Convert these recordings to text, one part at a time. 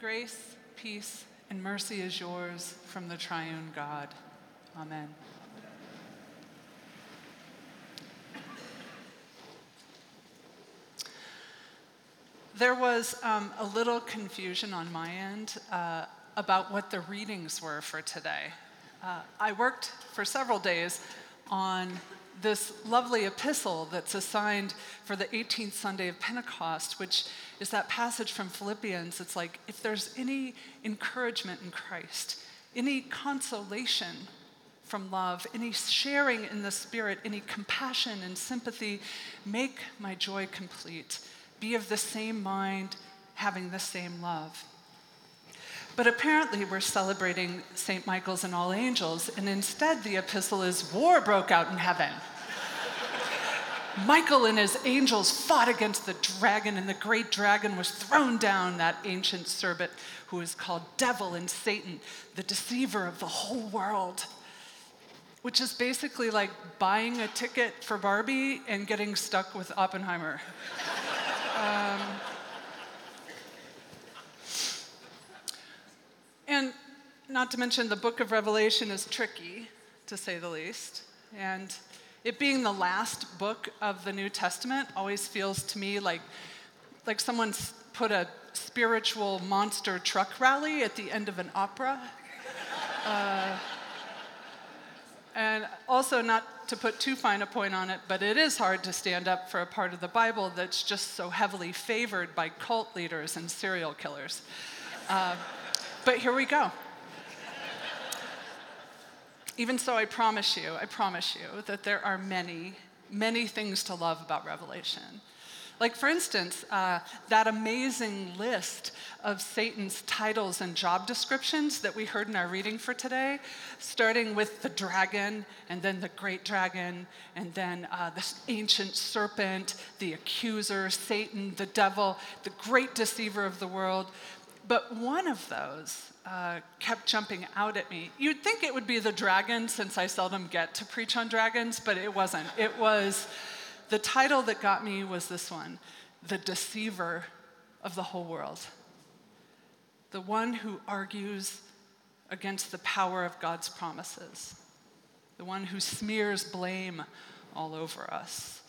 Grace, peace, and mercy is yours from the triune God. Amen. There was um, a little confusion on my end uh, about what the readings were for today. Uh, I worked for several days on this lovely epistle that's assigned for the 18th Sunday of Pentecost, which is that passage from Philippians. It's like, if there's any encouragement in Christ, any consolation from love, any sharing in the Spirit, any compassion and sympathy, make my joy complete. Be of the same mind, having the same love. But apparently, we're celebrating St. Michael's and all angels, and instead, the epistle is war broke out in heaven. Michael and his angels fought against the dragon, and the great dragon was thrown down, that ancient serpent who is called Devil and Satan, the deceiver of the whole world. Which is basically like buying a ticket for Barbie and getting stuck with Oppenheimer. um, and not to mention, the book of Revelation is tricky, to say the least. And it being the last book of the New Testament always feels to me like, like someone's put a spiritual monster truck rally at the end of an opera. Uh, and also, not to put too fine a point on it, but it is hard to stand up for a part of the Bible that's just so heavily favored by cult leaders and serial killers. Uh, but here we go. Even so, I promise you, I promise you that there are many, many things to love about Revelation. Like, for instance, uh, that amazing list of Satan's titles and job descriptions that we heard in our reading for today, starting with the dragon, and then the great dragon, and then uh, this ancient serpent, the accuser, Satan, the devil, the great deceiver of the world. But one of those uh, kept jumping out at me. You'd think it would be the dragon, since I seldom get to preach on dragons, but it wasn't. It was the title that got me was this one The Deceiver of the Whole World. The one who argues against the power of God's promises, the one who smears blame all over us,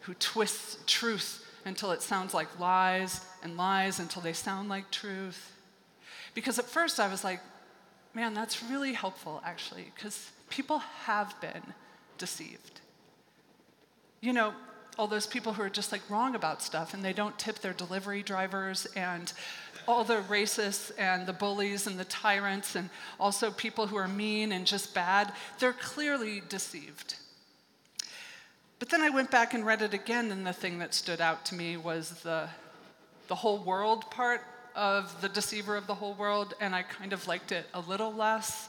who twists truth until it sounds like lies, and lies until they sound like truth because at first I was like, man, that's really helpful actually, because people have been deceived. You know, all those people who are just like wrong about stuff and they don't tip their delivery drivers and all the racists and the bullies and the tyrants and also people who are mean and just bad, they're clearly deceived. But then I went back and read it again, and the thing that stood out to me was the, the whole world part of The Deceiver of the Whole World, and I kind of liked it a little less.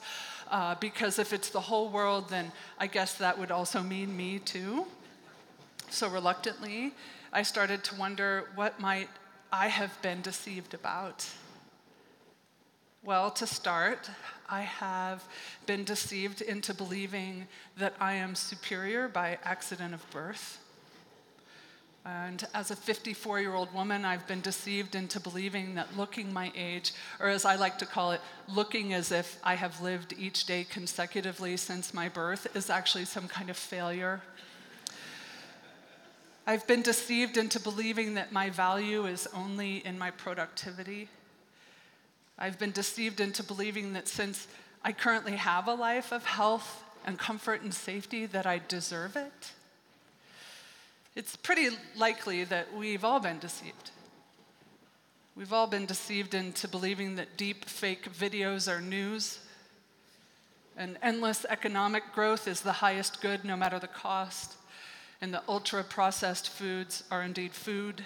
Uh, because if it's the whole world, then I guess that would also mean me too. So reluctantly, I started to wonder what might I have been deceived about. Well, to start, I have been deceived into believing that I am superior by accident of birth. And as a 54 year old woman, I've been deceived into believing that looking my age, or as I like to call it, looking as if I have lived each day consecutively since my birth, is actually some kind of failure. I've been deceived into believing that my value is only in my productivity. I've been deceived into believing that since I currently have a life of health and comfort and safety, that I deserve it. It's pretty likely that we've all been deceived. We've all been deceived into believing that deep fake videos are news, and endless economic growth is the highest good no matter the cost, and the ultra processed foods are indeed food.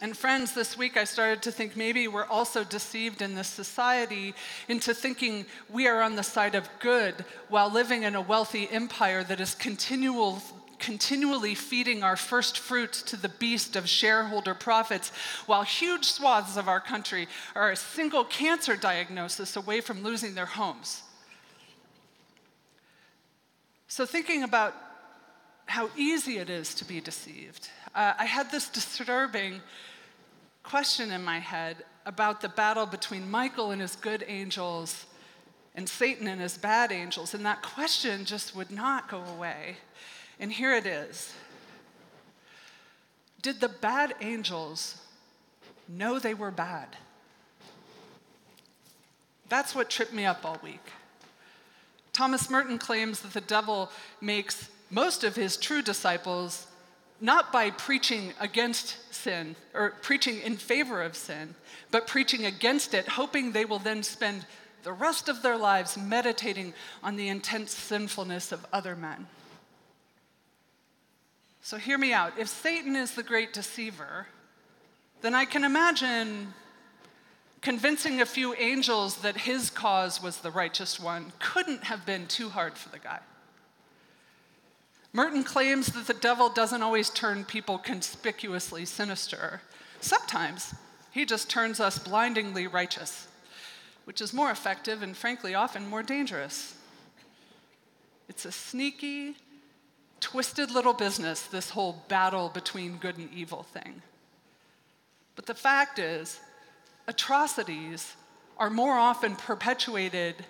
And friends, this week I started to think maybe we're also deceived in this society into thinking we are on the side of good while living in a wealthy empire that is continual, continually feeding our first fruits to the beast of shareholder profits, while huge swaths of our country are a single cancer diagnosis away from losing their homes. So, thinking about how easy it is to be deceived, uh, I had this disturbing question in my head about the battle between Michael and his good angels and Satan and his bad angels, and that question just would not go away. And here it is Did the bad angels know they were bad? That's what tripped me up all week. Thomas Merton claims that the devil makes most of his true disciples not by preaching against sin or preaching in favor of sin, but preaching against it, hoping they will then spend the rest of their lives meditating on the intense sinfulness of other men. So, hear me out. If Satan is the great deceiver, then I can imagine convincing a few angels that his cause was the righteous one couldn't have been too hard for the guy. Merton claims that the devil doesn't always turn people conspicuously sinister. Sometimes he just turns us blindingly righteous, which is more effective and frankly often more dangerous. It's a sneaky, twisted little business, this whole battle between good and evil thing. But the fact is, atrocities are more often perpetuated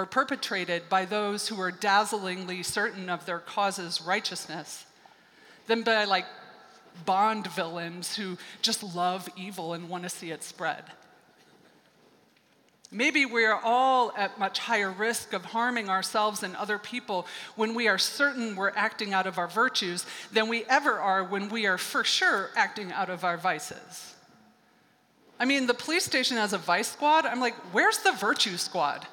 or perpetrated by those who are dazzlingly certain of their cause's righteousness than by like Bond villains who just love evil and want to see it spread. Maybe we are all at much higher risk of harming ourselves and other people when we are certain we're acting out of our virtues than we ever are when we are for sure acting out of our vices. I mean, the police station has a vice squad. I'm like, where's the virtue squad?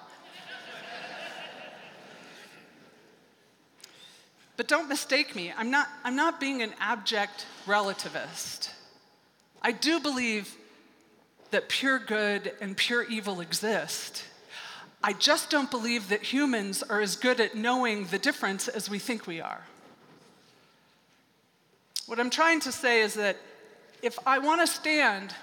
But don't mistake me, I'm not, I'm not being an abject relativist. I do believe that pure good and pure evil exist. I just don't believe that humans are as good at knowing the difference as we think we are. What I'm trying to say is that if I want to stand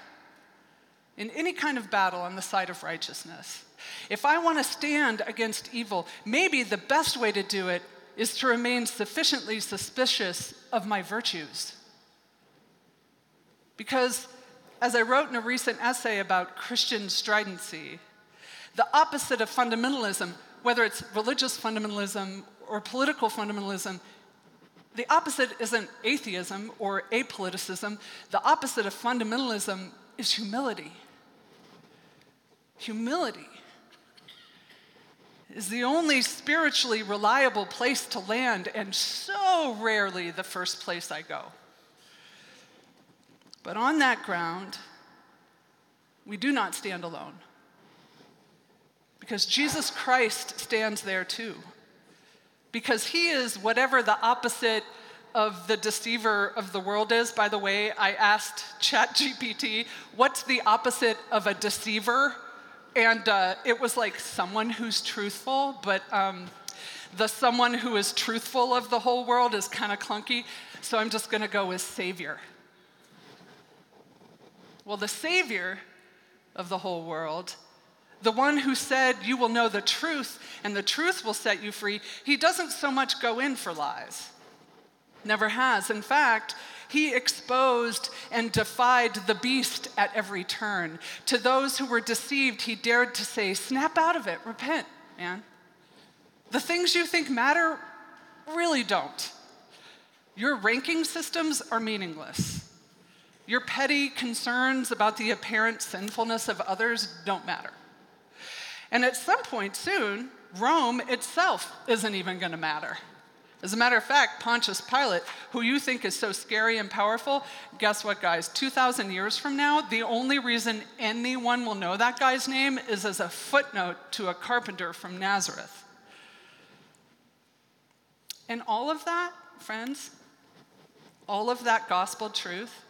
in any kind of battle on the side of righteousness, if I want to stand against evil, maybe the best way to do it is to remain sufficiently suspicious of my virtues. Because, as I wrote in a recent essay about Christian stridency, the opposite of fundamentalism, whether it's religious fundamentalism or political fundamentalism, the opposite isn't atheism or apoliticism. The opposite of fundamentalism is humility. Humility is the only spiritually reliable place to land, and so rarely the first place I go. But on that ground, we do not stand alone. Because Jesus Christ stands there too. Because he is whatever the opposite of the deceiver of the world is. By the way, I asked ChatGPT, what's the opposite of a deceiver? And uh, it was like someone who's truthful, but um, the someone who is truthful of the whole world is kind of clunky. So I'm just going to go with Savior. Well, the Savior of the whole world, the one who said, You will know the truth, and the truth will set you free, he doesn't so much go in for lies. Never has. In fact, he exposed and defied the beast at every turn. To those who were deceived, he dared to say, Snap out of it, repent, man. The things you think matter really don't. Your ranking systems are meaningless. Your petty concerns about the apparent sinfulness of others don't matter. And at some point soon, Rome itself isn't even going to matter. As a matter of fact, Pontius Pilate, who you think is so scary and powerful, guess what, guys? 2,000 years from now, the only reason anyone will know that guy's name is as a footnote to a carpenter from Nazareth. And all of that, friends, all of that gospel truth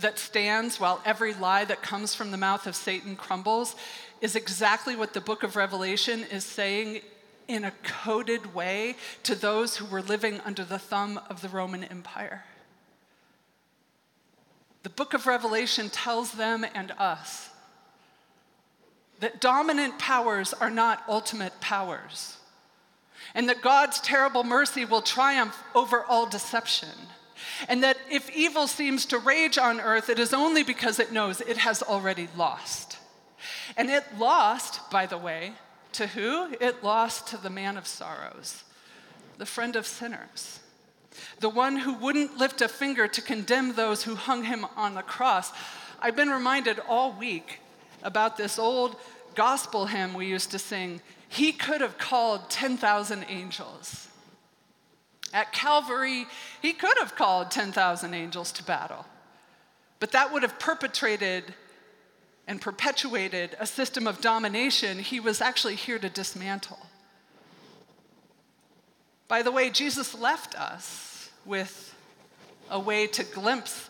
that stands while every lie that comes from the mouth of Satan crumbles is exactly what the book of Revelation is saying in a coded way to those who were living under the thumb of the Roman Empire. The book of Revelation tells them and us that dominant powers are not ultimate powers, and that God's terrible mercy will triumph over all deception. And that if evil seems to rage on earth, it is only because it knows it has already lost. And it lost, by the way, to who? It lost to the man of sorrows, the friend of sinners, the one who wouldn't lift a finger to condemn those who hung him on the cross. I've been reminded all week about this old gospel hymn we used to sing. He could have called 10,000 angels. At Calvary, he could have called 10,000 angels to battle, but that would have perpetrated and perpetuated a system of domination he was actually here to dismantle. By the way, Jesus left us with a way to glimpse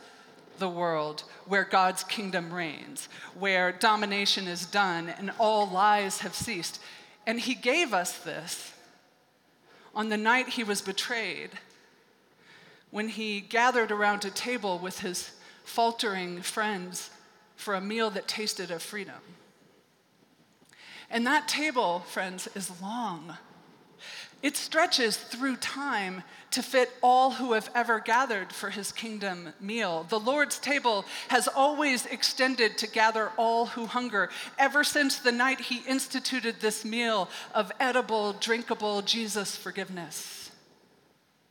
the world where God's kingdom reigns, where domination is done and all lies have ceased. And he gave us this on the night he was betrayed, when he gathered around a table with his faltering friends for a meal that tasted of freedom. And that table, friends, is long. It stretches through time to fit all who have ever gathered for his kingdom meal. The Lord's table has always extended to gather all who hunger, ever since the night he instituted this meal of edible, drinkable Jesus forgiveness.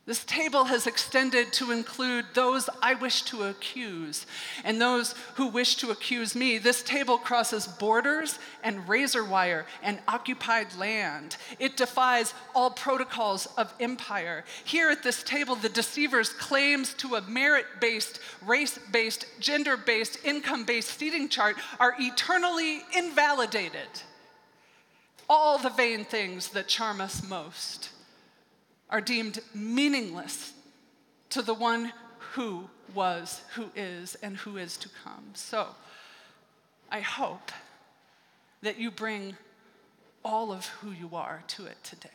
This table has extended to include those I wish to accuse and those who wish to accuse me. This table crosses borders and razor wire and occupied land. It defies all protocols of empire. Here at this table, the deceiver's claims to a merit based, race based, gender based, income based seating chart are eternally invalidated. All the vain things that charm us most are deemed meaningless to the one who was, who is, and who is to come. So I hope that you bring all of who you are to it today.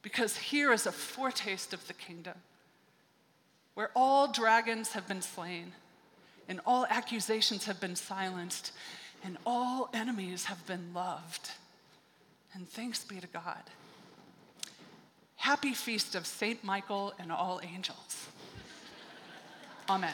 Because here is a foretaste of the kingdom where all dragons have been slain, and all accusations have been silenced, and all enemies have been loved. And thanks be to God. Happy feast of St. Michael and all angels. Amen.